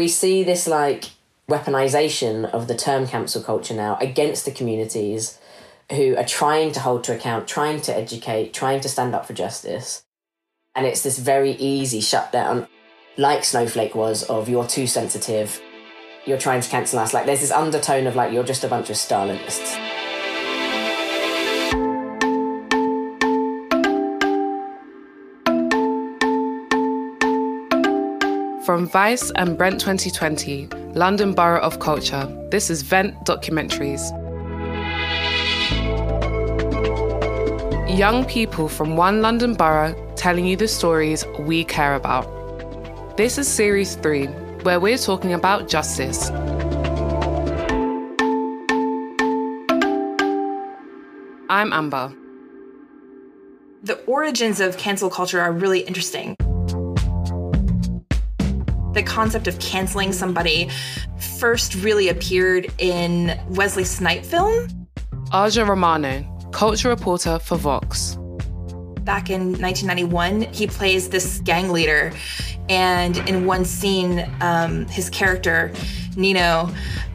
We see this like weaponization of the term cancel culture now against the communities who are trying to hold to account, trying to educate, trying to stand up for justice. And it's this very easy shutdown, like Snowflake was, of you're too sensitive, you're trying to cancel us. Like there's this undertone of like you're just a bunch of Stalinists. From Vice and Brent 2020, London Borough of Culture, this is Vent Documentaries. Young people from one London borough telling you the stories we care about. This is Series 3, where we're talking about justice. I'm Amber. The origins of cancel culture are really interesting. The concept of canceling somebody first really appeared in Wesley Snipes film Aja Romano, culture reporter for Vox. back in 1991. He plays this gang leader, and in one scene, um, his character Nino,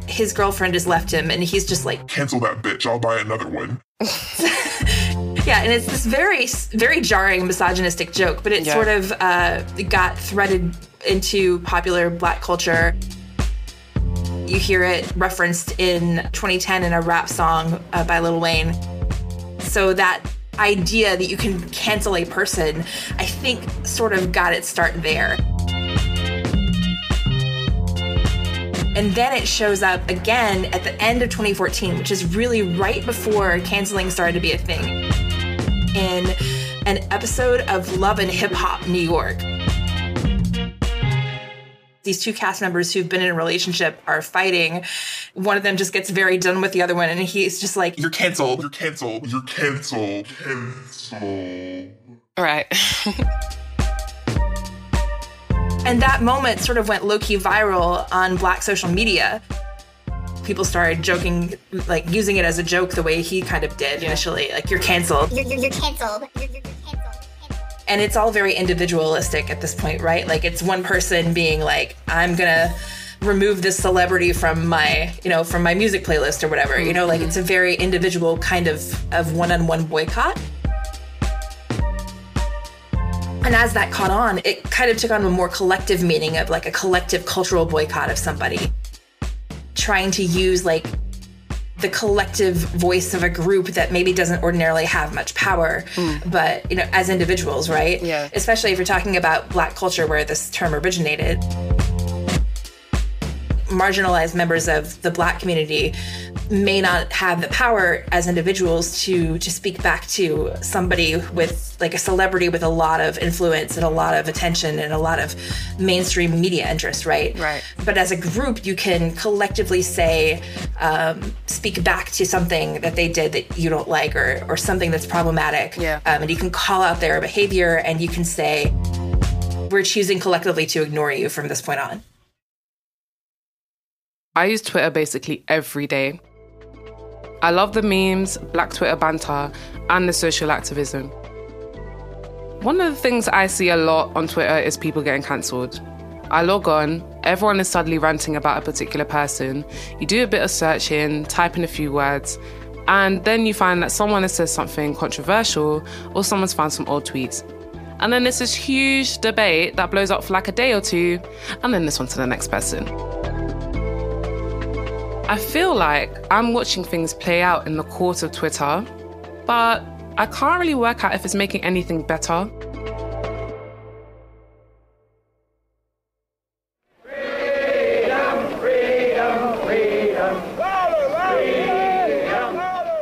his girlfriend has left him, and he's just like, Cancel that bitch. I'll buy another one. yeah, and it's this very, very jarring misogynistic joke, but it Yeah. sort of uh, got threaded into popular Black culture. You hear it referenced in 2010 in a rap song uh, by Lil Wayne. So that idea that you can cancel a person, I think, sort of got its start there. And then it shows up again at the end of 2014, which is really right before canceling started to be a thing, in an episode of Love and Hip Hop New York. These two cast members who've been in a relationship are fighting. One of them just gets very done with the other one, and he's just like, You're canceled. You're canceled. You're canceled. Cancel. Right. And that moment sort of went low key viral on black social media. People started joking, like using it as a joke the way he kind of did initially, like, you're canceled. You're, you're, you're canceled. You're, you're, you're canceled. And it's all very individualistic at this point, right? Like, it's one person being like, I'm gonna remove this celebrity from my, you know, from my music playlist or whatever. You know, like it's a mm-hmm. very individual kind of of one-on-one boycott. And as that caught on, it kind of took on a more collective meaning of like a collective cultural boycott of somebody. Trying to use like the collective voice of a group that maybe doesn't ordinarily have much power, hmm. but you know, as individuals, right? Yeah. Especially if you're talking about black culture where this term originated. Marginalized members of the black community may not have the power as individuals to to speak back to somebody with like a celebrity with a lot of influence and a lot of attention and a lot of mainstream media interest, right? Right. But as a group, you can collectively say, um, speak back to something that they did that you don't like or or something that's problematic. Yeah. Um, and you can call out their behavior and you can say, we're choosing collectively to ignore you from this point on. I use Twitter basically every day. I love the memes, Black Twitter banter, and the social activism. One of the things I see a lot on Twitter is people getting cancelled. I log on, everyone is suddenly ranting about a particular person. You do a bit of searching, type in a few words, and then you find that someone has said something controversial or someone's found some old tweets. And then there's this huge debate that blows up for like a day or two, and then this one to the next person. I feel like I'm watching things play out in the court of Twitter, but I can't really work out if it's making anything better.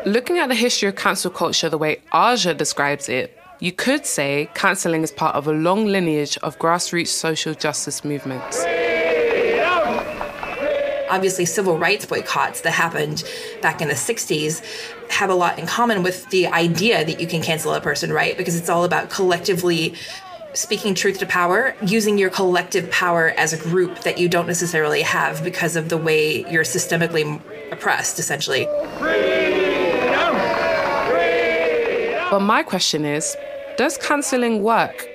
Looking at the history of cancel culture the way Aja describes it, You could say cancelling is part of a long lineage of grassroots social justice movements. Obviously, civil rights boycotts that happened back in the 60s have a lot in common with the idea that you can cancel a person, right? Because it's all about collectively speaking truth to power, using your collective power as a group that you don't necessarily have because of the way you're systemically oppressed, essentially. But my question is does cancelling work?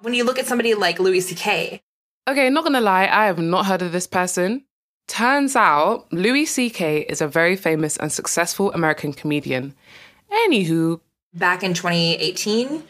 When you look at somebody like Louis C.K., Okay, not gonna lie, I have not heard of this person. Turns out, Louis C.K. is a very famous and successful American comedian. Anywho, back in 2018,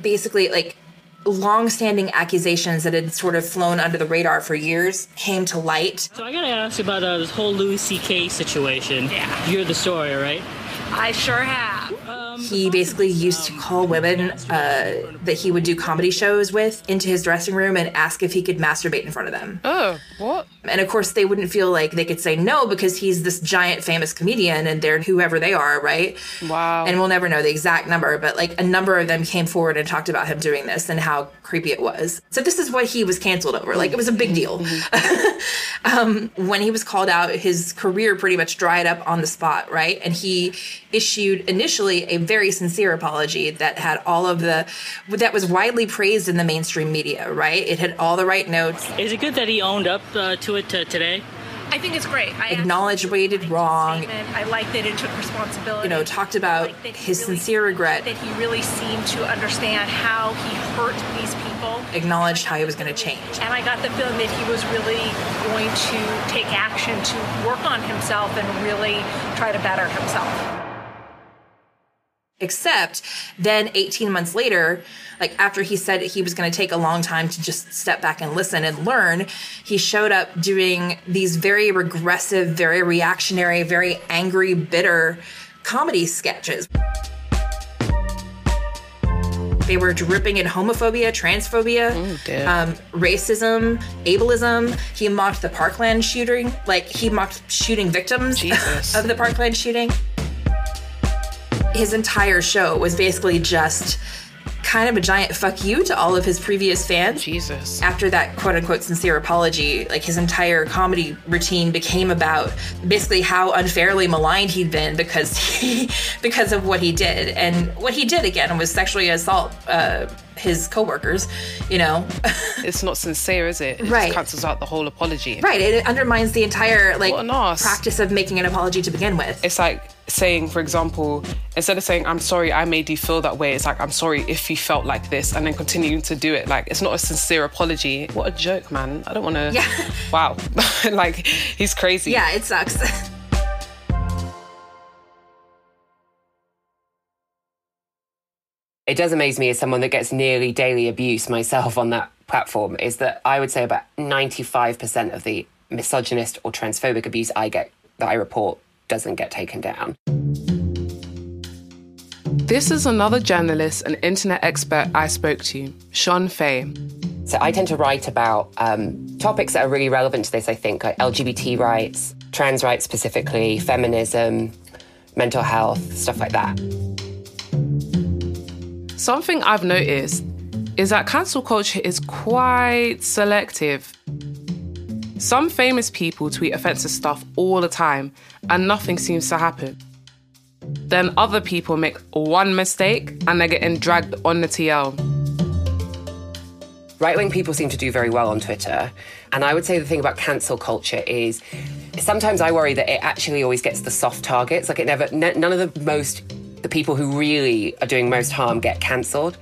basically, like, long-standing accusations that had sort of flown under the radar for years came to light. So I gotta ask you about uh, this whole Louis C.K. situation. Yeah. You're the story, right? I sure have. He basically used to call women uh, that he would do comedy shows with into his dressing room and ask if he could masturbate in front of them. oh, what? And of course, they wouldn't feel like they could say no because he's this giant famous comedian and they're whoever they are, right? Wow. And we'll never know the exact number, but like a number of them came forward and talked about him doing this and how creepy it was. So this is what he was canceled over. Like it was a big deal. um, when he was called out, his career pretty much dried up on the spot, right? And he issued initially a very sincere apology that had all of the that was widely praised in the mainstream media, right? It had all the right notes. Is it good that he owned up uh, to it uh, today? I think it's great. I Acknowledged what he did wrong. I like that it took responsibility. You know, talked about like his really- sincere regret. That he really seemed to understand how he hurt these people. Acknowledged how he was going to change. And I got the feeling that he was really going to take action to work on himself and really try to better himself. Except then 18 months later, like after he said he was going to take a long time to just step back and listen and learn, he showed up doing these very regressive, very reactionary, very angry, bitter comedy sketches. They were dripping in homophobia, transphobia, dear. um, racism, ableism. He mocked the Parkland shooting, like he mocked shooting victims of the Parkland shooting his entire show was basically just kind of a giant fuck you to all of his previous fans. Jesus. After that quote unquote sincere apology, like his entire comedy routine became about basically how unfairly maligned he'd been because he because of what he did. And what he did again was sexually assault uh, his coworkers, you know. It's not sincere, is it? It Right. just cancels out the whole apology. right. It undermines the entire like What an arse. practice of making an apology to begin with. It's like saying, for example, instead of saying, I'm sorry I made you feel that way, it's like, I'm sorry if you felt like this, and then continuing to do it. Like, it's not a sincere apology. What a joke, man. I don't want to. Yeah. Wow. like, he's crazy. yeah, it sucks. it does amaze me as someone that gets nearly daily abuse myself on that platform is that I would say about 95% of the misogynist or transphobic abuse I get that I report doesn't get taken down. This is another journalist and internet expert I spoke to, Shon Faye. So I tend to write about um, topics that are really relevant to this, I think, like LGBT rights, trans rights specifically, feminism, mental health, stuff like that. Something I've noticed is that cancel culture is quite selective. Some famous people tweet offensive stuff all the time and nothing seems to happen. Then other people make one mistake and they're getting dragged on the TL. Right wing people seem to do very well on Twitter. And I would say the thing about cancel culture is sometimes I worry that it actually always gets the soft targets. Like it never, n- none of the most, the people who really are doing most harm get cancelled.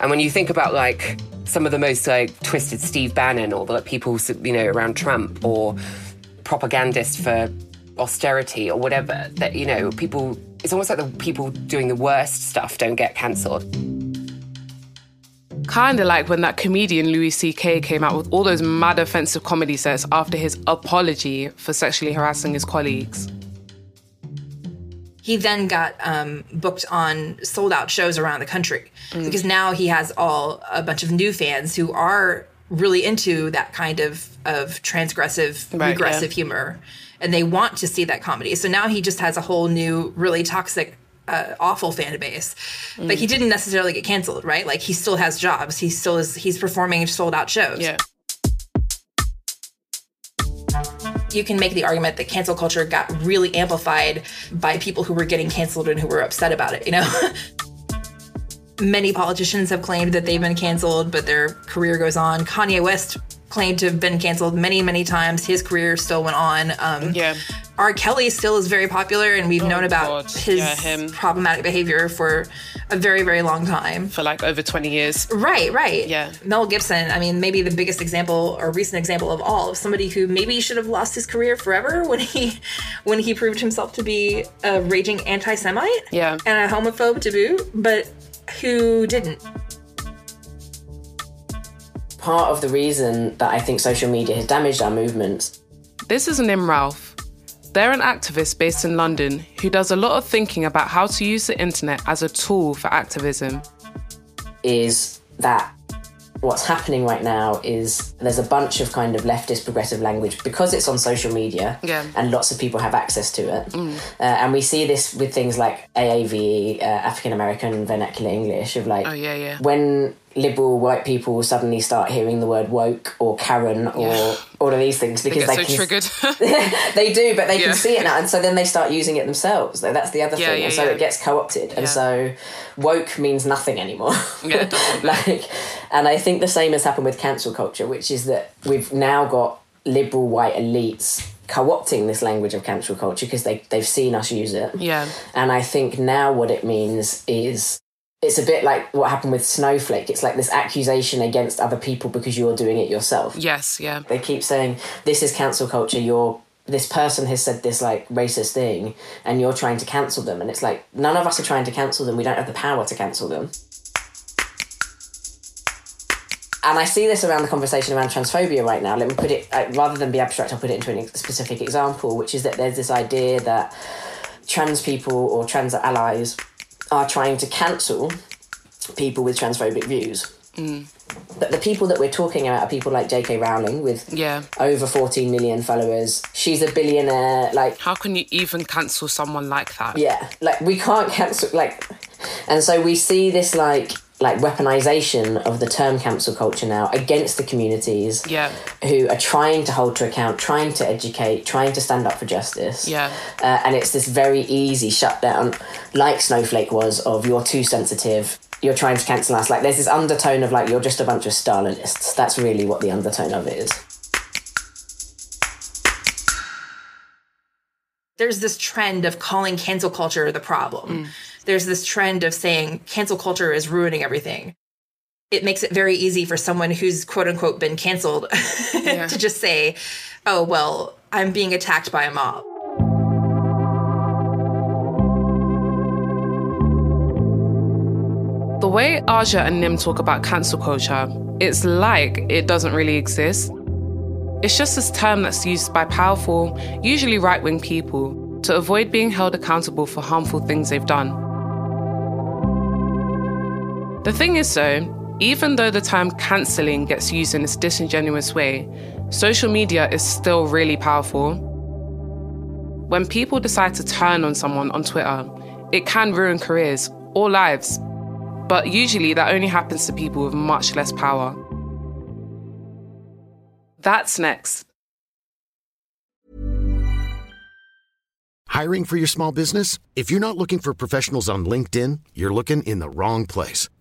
And when you think about like some of the most like twisted Steve Bannon or the like, people, you know, around Trump or propagandists for austerity or whatever, that, you know, people, it's almost like the people doing the worst stuff don't get cancelled. Kinda like when that comedian Louis C.K. came out with all those mad offensive comedy sets after his apology for sexually harassing his colleagues. He then got um, booked on sold out shows around the country because now he has all a bunch of new fans who are really into that kind of of transgressive Right, regressive yeah. humor and they want to see that comedy so now he just has a whole new really toxic uh, awful fan base, but he didn't necessarily get canceled, right? Like he still has jobs. He still is. He's performing sold out shows. Yeah. You can make the argument that cancel culture got really amplified by people who were getting canceled and who were upset about it. You know. Many politicians have claimed that they've been canceled, but their career goes on. Kanye West claimed to have been canceled many, many times. His career still went on. Um, Yeah. R. Kelly still is very popular, and we've Oh, known about God. his Yeah, him. problematic behavior for a very, very long time. For like over 20 years. Right, right. Yeah. Mel Gibson, I mean, maybe the biggest example or recent example of all of somebody who maybe should have lost his career forever when he when he proved himself to be a raging anti-Semite Yeah. and a homophobe to boot, but who didn't. Part of the reason that I think social media has damaged our movements This is Nim Ralph. They're an activist based in London who does a lot of thinking about how to use the internet as a tool for activism. is that what's happening right now is there's a bunch of kind of leftist progressive language because it's on social media Yeah. and lots of people have access to it. Uh, and we see this with things like AAVE, uh, African American Vernacular English, of like Oh, yeah, yeah. when liberal white people suddenly start hearing the word woke or Karen or Yeah. all of these things They because get they, so can triggered. they do, but they Yeah. can see it now, and so then they start using it themselves. That's the other Yeah, thing, and so it gets co-opted, and so woke means nothing anymore. Yeah, like, and I think the same has happened with cancel culture, which is that we've now got liberal white elites co-opting this language of cancel culture because they they've seen us use it. yeah. And I think now what it means is it's a bit like what happened with Snowflake. It's like this accusation against other people because you're doing it yourself. Yes, yeah. They keep saying this is cancel culture. You're this person has said this like racist thing, and you're trying to cancel them. And it's like none of us are trying to cancel them. We don't have the power to cancel them. And I see this around the conversation around transphobia right now. Let me put it uh, rather than be abstract. I'll put it into a specific example, which is that there's this idea that trans people or trans allies are trying to cancel people with transphobic views. But the people that we're talking about are people like J.K. Rowling with Yeah. over 14 million followers. She's a billionaire. Like, How can you even cancel someone like that? yeah, like we can't cancel. Like, and so we see this like like weaponization of the term cancel culture now against the communities Yeah. who are trying to hold to account, trying to educate, trying to stand up for justice. Yeah. Uh, and it's this very easy shutdown, like Snowflake was, of you're too sensitive, you're trying to cancel us. Like there's this undertone of like you're just a bunch of Stalinists. That's really what the undertone of it is. there's this trend of calling cancel culture the problem. There's this trend of saying cancel culture is ruining everything. It makes it very easy for someone who's quote unquote been canceled Yeah. to just say, oh, well, I'm being attacked by a mob. The way Aja and Nim talk about cancel culture, it's like it doesn't really exist. It's just this term that's used by powerful, usually right wing people to avoid being held accountable for harmful things they've done. The thing is, though, even though the term cancelling gets used in this disingenuous way, social media is still really powerful. When people decide to turn on someone on Twitter, it can ruin careers or lives. But usually that only happens to people with much less power. That's next. Hiring for your small business? If you're not looking for professionals on LinkedIn, you're looking in the wrong place.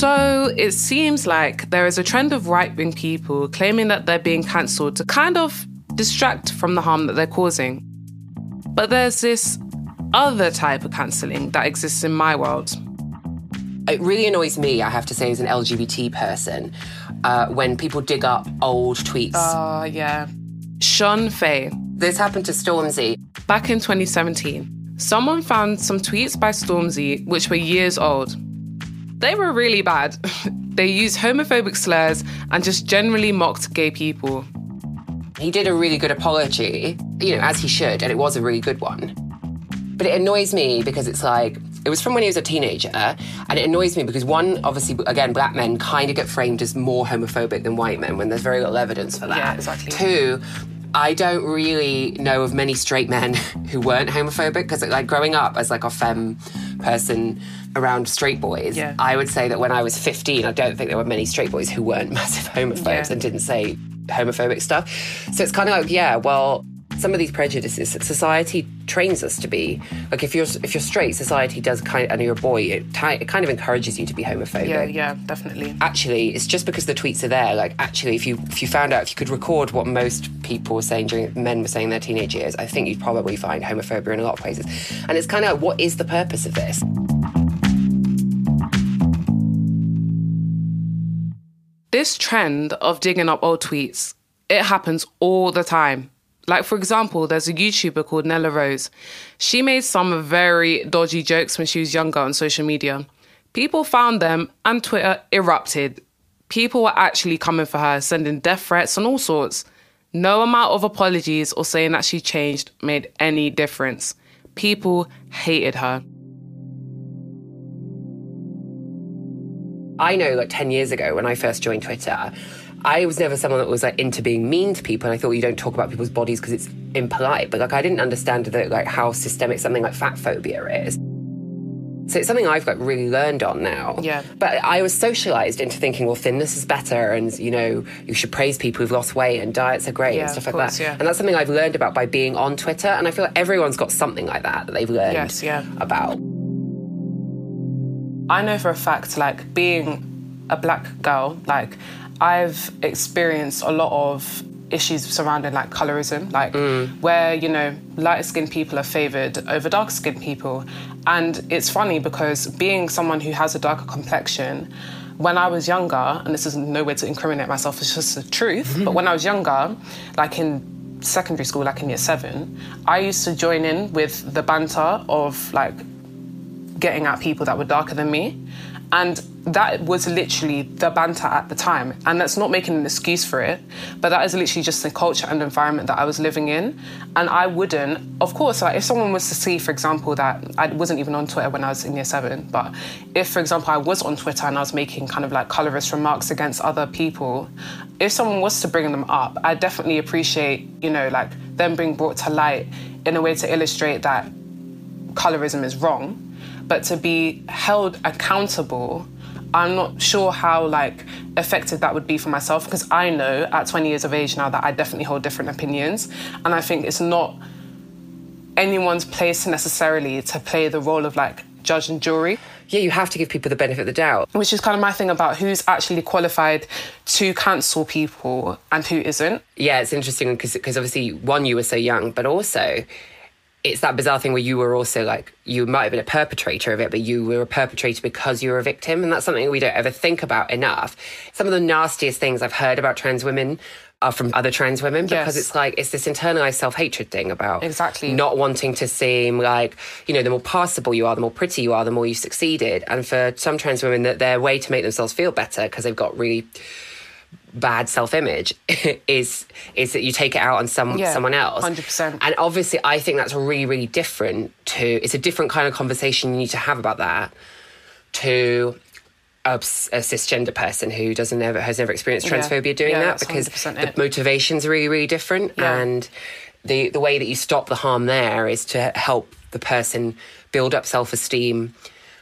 So it seems like there is a trend of right wing people claiming that they're being cancelled to kind of distract from the harm that they're causing. But there's this other type of cancelling that exists in my world. It really annoys me, I have to say, as an LGBT person, uh, when people dig up old tweets. Oh, yeah. Shon Faye. This happened to Stormzy. Back in 2017, someone found some tweets by Stormzy which were years old. They were really bad. they used homophobic slurs and just generally mocked gay people. He did a really good apology, you know, as he should, and it was a really good one. But it annoys me because it's like, it was from when he was a teenager, and it annoys me because one, obviously, again, black men kind of get framed as more homophobic than white men when there's very little evidence for that. Yeah, exactly. Two, I don't really know of many straight men who weren't homophobic because, like, growing up as like a femme person around straight boys, Yeah. I would say that when I was 15, I don't think there were many straight boys who weren't massive homophobes Yeah. and didn't say homophobic stuff. So it's kind of like, yeah, well, some of these prejudices that society trains us to be like if you're if you're straight society does kind and you're a boy it, it kind of encourages you to be homophobic Yeah, yeah, definitely. actually it's just because the tweets are there like actually if you if you found out if you could record what most people were saying during men were saying in their teenage years i think you'd probably find homophobia in a lot of places and it's kind of like what is the purpose of this This trend of digging up old tweets, it happens all the time. Like, for example, there's a YouTuber called Nella Rose. She made some very dodgy jokes when she was younger on social media. People found them and Twitter erupted. People were actually coming for her, sending death threats and all sorts. No amount of apologies or saying that she changed made any difference. People hated her. I know like 10 years ago when I first joined Twitter, I was never someone that was like into being mean to people. And I thought you don't talk about people's bodies because it's impolite. But like I didn't understand that like how systemic something like fat phobia is. So it's something I've like really learned on now. Yeah. But I was socialized into thinking, well, thinness is better, and you know, you should praise people who've lost weight, and diets are great Yeah, and stuff like course, that. yeah. And that's something I've learned about by being on Twitter. And I feel like everyone's got something like that that they've learned Yes, yeah. about. I know for a fact, like being a black girl, like I've experienced a lot of issues surrounding like colorism, like mm. where you know lighter skinned people are favored over dark skinned people, and it's funny because being someone who has a darker complexion. When I was younger, and this is no way to incriminate myself, it's just the truth. Mm-hmm. But when I was younger, like in secondary school, like in year seven, I used to join in with the banter of like getting at people that were darker than me. And that was literally the banter at the time. And that's not making an excuse for it, but that is literally just the culture and environment that I was living in. And I wouldn't, of course, like if someone was to see, for example, that I wasn't even on Twitter when I was in year seven, but if, for example, I was on Twitter and I was making kind of like colorist remarks against other people, if someone was to bring them up, I definitely appreciate, you know, like them being brought to light in a way to illustrate that colorism is wrong, but to be held accountable, I'm not sure how like effective that would be for myself because I know at 20 years of age now that I definitely hold different opinions, and I think it's not anyone's place necessarily to play the role of like judge and jury. Yeah, you have to give people the benefit of the doubt. Which is kind of my thing about who's actually qualified to cancel people and who isn't. Yeah, it's interesting because obviously, one, you were so young, but also it's that bizarre thing where you were also like, you might have been a perpetrator of it, but you were a perpetrator because you were a victim. And that's something we don't ever think about enough. Some of the nastiest things I've heard about trans women are from other trans women because Yes. it's like, it's this internalized self hatred thing about Exactly. not wanting to seem like, you know, the more passable you are, the more pretty you are, the more you've succeeded. And for some trans women, that their way to make themselves feel better because they've got really bad self-image is is that you take it out on some Yeah, someone else 100%. and obviously i think that's really really different to it's a different kind of conversation you need to have about that to a cisgender person who doesn't ever has never experienced Yeah. transphobia doing Yeah, that because the it. motivations are really really different and the the way that you stop the harm there is to help the person build up self-esteem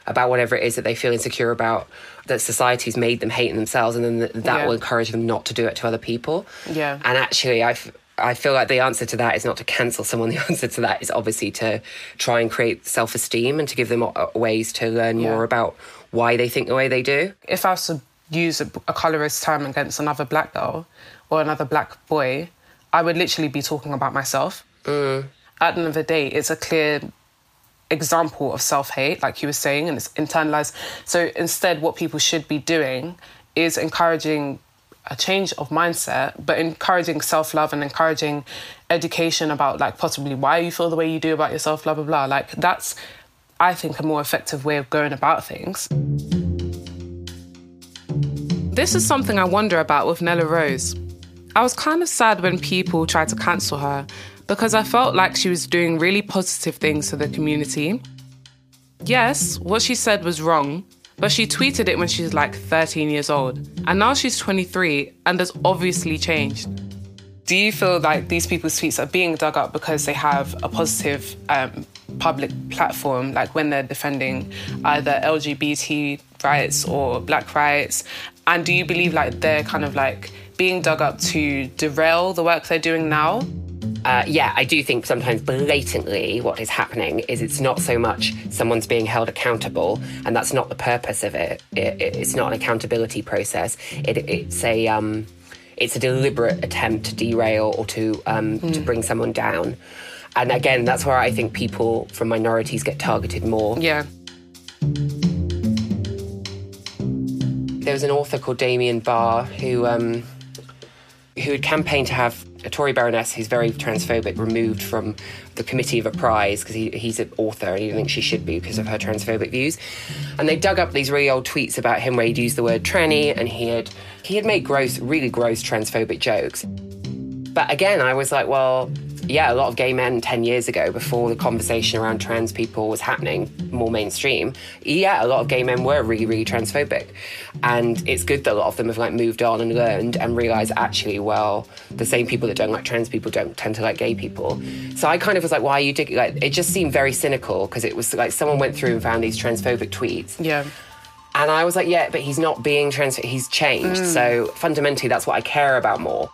about whatever it is that they feel insecure about that society's made them hate themselves and then th- that Yeah. will encourage them not to do it to other people Yeah. and actually I I feel like the answer to that is not to cancel someone. The answer to that is obviously to try and create self esteem and to give them ways to learn Yeah. more about why they think the way they do. if I was to use a, a colorist term against another black girl or another black boy, I would literally be talking about myself. Mm. At the end of the day, it's a clear example of self hate, like you were saying, and it's internalized. So instead, what people should be doing is encouraging a change of mindset, but encouraging self love and encouraging education about like possibly why you feel the way you do about yourself, blah blah blah. Like that's, I think, a more effective way of going about things. This is something I wonder about with Nella Rose. I was kind of sad when people tried to cancel her because I felt like she was doing really positive things for the community. Yes, what she said was wrong, but she tweeted it when she was like 13 years old. And now she's 23 and has obviously changed. Do you feel like these people's tweets are being dug up because they have a positive um, public platform, like when they're defending either LGBT rights or black rights? And do you believe like they're kind of like being dug up to derail the work they're doing now? Uh, yeah, I do think sometimes blatantly what is happening is it's not so much someone's being held accountable, and that's not the purpose of it. it, it it's not an accountability process. It, it's a um, it's a deliberate attempt to derail or to um, mm. to bring someone down. And again, that's where I think people from minorities get targeted more. Yeah. There was an author called Damien Barr who um, who had campaigned to have a Tory baroness who's very transphobic removed from the committee of a prize because he, he's an author and he didn't she should be because of her transphobic views. And they dug up these really old tweets about him where he'd used the word tranny and he had he had made gross, really gross transphobic jokes. But again, I was like, well, yeah, a lot of gay men 10 years ago, before the conversation around trans people was happening more mainstream, yeah, a lot of gay men were really, really transphobic. And it's good that a lot of them have like moved on and learned and realized actually, well, the same people that don't like trans people don't tend to like gay people. So I kind of was like, why are you digging? Like, it just seemed very cynical because it was like someone went through and found these transphobic tweets. Yeah. And I was like, yeah, but he's not being trans, he's changed. Mm. So fundamentally, that's what I care about more.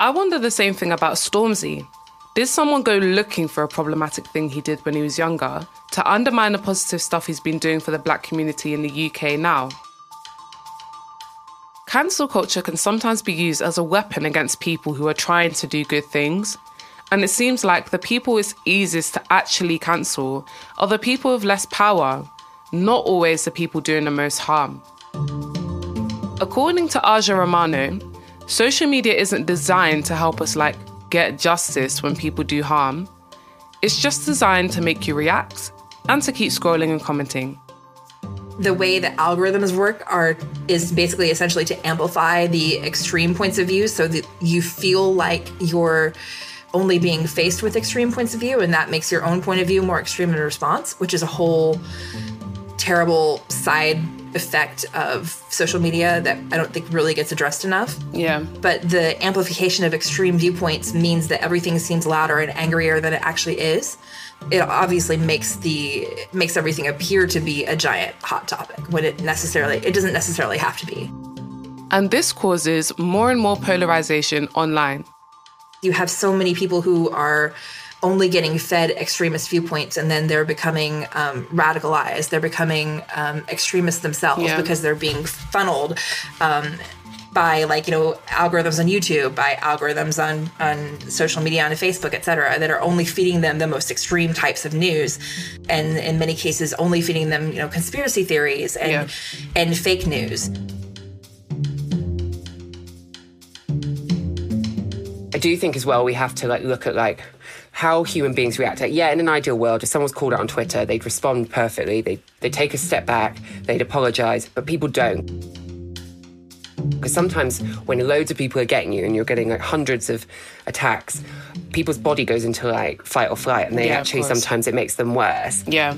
I wonder the same thing about Stormzy. Did someone go looking for a problematic thing he did when he was younger to undermine the positive stuff he's been doing for the black community in the UK now? Cancel culture can sometimes be used as a weapon against people who are trying to do good things. And it seems like the people it's easiest to actually cancel are the people with less power, not always the people doing the most harm. According to Aja Romano, Social media isn't designed to help us like get justice when people do harm. It's just designed to make you react and to keep scrolling and commenting. The way that algorithms work are is basically essentially to amplify the extreme points of view so that you feel like you're only being faced with extreme points of view and that makes your own point of view more extreme in response, which is a whole terrible side effect of social media that I don't think really gets addressed enough. Yeah. But the amplification of extreme viewpoints means that everything seems louder and angrier than it actually is. It obviously makes the makes everything appear to be a giant hot topic when it necessarily it doesn't necessarily have to be. And this causes more and more polarization online. You have so many people who are only getting fed extremist viewpoints and then they're becoming um, radicalized. They're becoming um, extremists themselves yeah. because they're being funneled um, by like you know algorithms on YouTube, by algorithms on on social media, on Facebook, etc., that are only feeding them the most extreme types of news, and in many cases only feeding them you know conspiracy theories and yeah. and fake news. I do think as well we have to like look at like how human beings react. Yeah, in an ideal world, if someone's called out on Twitter, they'd respond perfectly. They they take a step back, they'd apologise, but people don't. Because sometimes when loads of people are getting you and you're getting like hundreds of attacks, people's body goes into like fight or flight, and they yeah, actually sometimes it makes them worse. Yeah.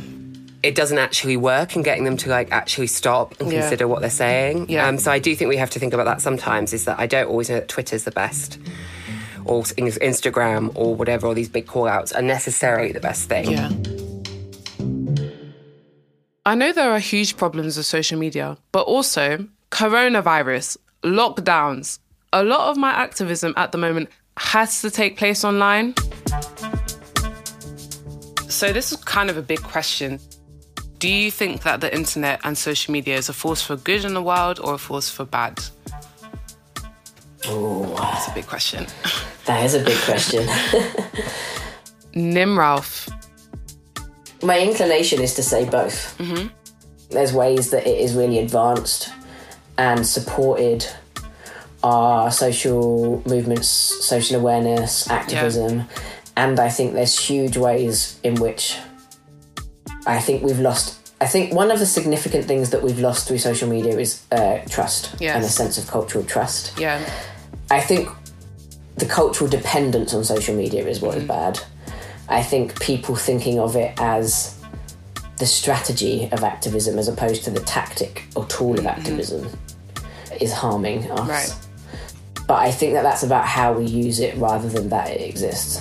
It doesn't actually work in getting them to like actually stop and yeah. consider what they're saying. Yeah. Um, so I do think we have to think about that sometimes. Is that I don't always know that Twitter's the best or Instagram or whatever, or these big call outs are necessarily the best thing. Yeah. I know there are huge problems with social media, but also coronavirus, lockdowns. A lot of my activism at the moment has to take place online. So, this is kind of a big question. Do you think that the internet and social media is a force for good in the world or a force for bad? Oh, that's a big question. That is a big question. Nim Ralph. My inclination is to say both. Mm-hmm. There's ways that it is really advanced and supported our social movements, social awareness, activism. And I think there's huge ways in which I think we've lost. I think one of the significant things that we've lost through social media is uh, trust Yes. and a sense of cultural trust. Yeah. I think the cultural dependence on social media is what is Mm. bad. I think people thinking of it as the strategy of activism as opposed to the tactic or tool of activism is harming us. Right. But I think that that's about how we use it rather than that it exists.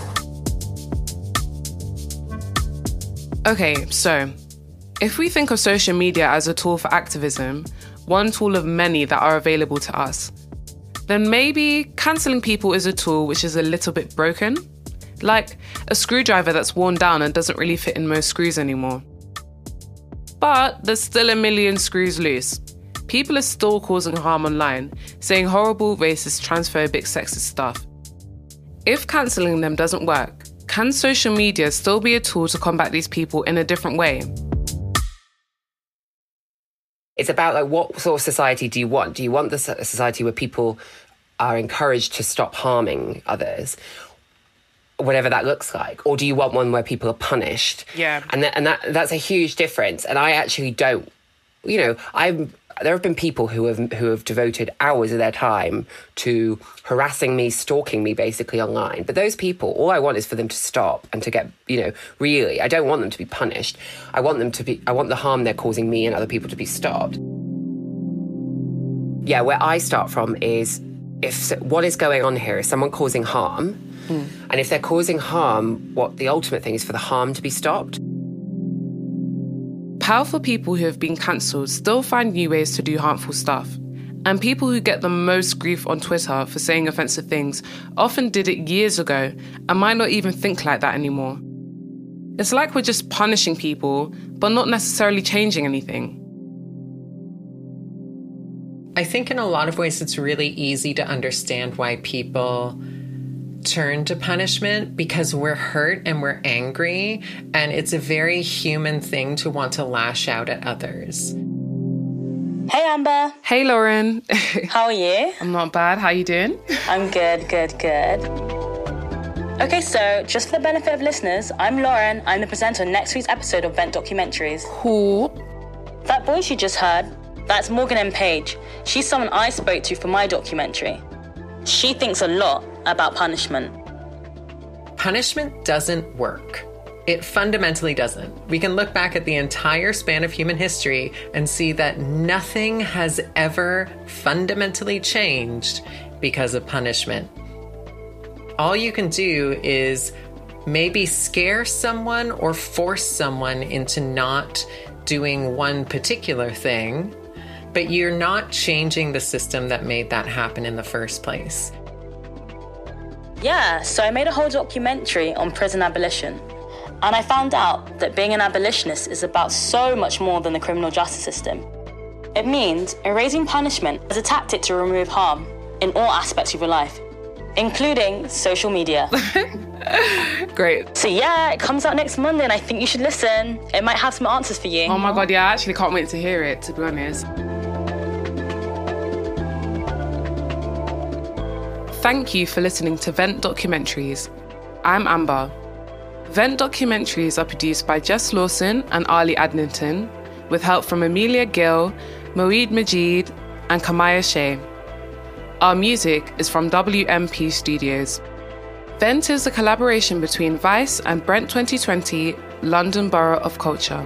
Okay, so if we think of social media as a tool for activism, one tool of many that are available to us, then maybe cancelling people is a tool which is a little bit broken. Like a screwdriver that's worn down and doesn't really fit in most screws anymore. But there's still a million screws loose. People are still causing harm online, saying horrible, racist, transphobic, sexist stuff. If cancelling them doesn't work, can social media still be a tool to combat these people in a different way? It's about like what sort of society do you want? Do you want the society where people are encouraged to stop harming others, whatever that looks like, or do you want one where people are punished? Yeah. and that, and that that's a huge difference. And I actually don't. You know, I'm. There have been people who have who have devoted hours of their time to harassing me, stalking me, basically online. But those people, all I want is for them to stop and to get, you know, really. I don't want them to be punished. I want them to be. I want the harm they're causing me and other people to be stopped. Yeah, where I start from is if what is going on here is someone causing harm, hmm. and if they're causing harm, what the ultimate thing is for the harm to be stopped. Powerful people who have been cancelled still find new ways to do harmful stuff. And people who get the most grief on Twitter for saying offensive things often did it years ago and might not even think like that anymore. It's like we're just punishing people, but not necessarily changing anything. I think in a lot of ways it's really easy to understand why people turn to punishment because we're hurt and we're angry, and it's a very human thing to want to lash out at others. Hey Amber. Hey Lauren. How are you? I'm not bad. How are you doing? I'm good, good, good. Okay, so just for the benefit of listeners, I'm Lauren. I'm the presenter on next week's episode of Vent Documentaries. Who? That voice you just heard, that's Morgan M. Page. She's someone I spoke to for my documentary. She thinks a lot about punishment. Punishment doesn't work. It fundamentally doesn't. We can look back at the entire span of human history and see that nothing has ever fundamentally changed because of punishment. All you can do is maybe scare someone or force someone into not doing one particular thing, but you're not changing the system that made that happen in the first place. Yeah, so I made a whole documentary on prison abolition. And I found out that being an abolitionist is about so much more than the criminal justice system. It means erasing punishment as a tactic to remove harm in all aspects of your life, including social media. Great. So, yeah, it comes out next Monday, and I think you should listen. It might have some answers for you. Oh my god, yeah, I actually can't wait to hear it, to be honest. Thank you for listening to Vent Documentaries. I'm Amber. Vent Documentaries are produced by Jess Lawson and Ali Adnington, with help from Amelia Gill, Moeed Majid, and Kamaya Shea. Our music is from WMP Studios. Vent is a collaboration between Vice and Brent 2020, London Borough of Culture.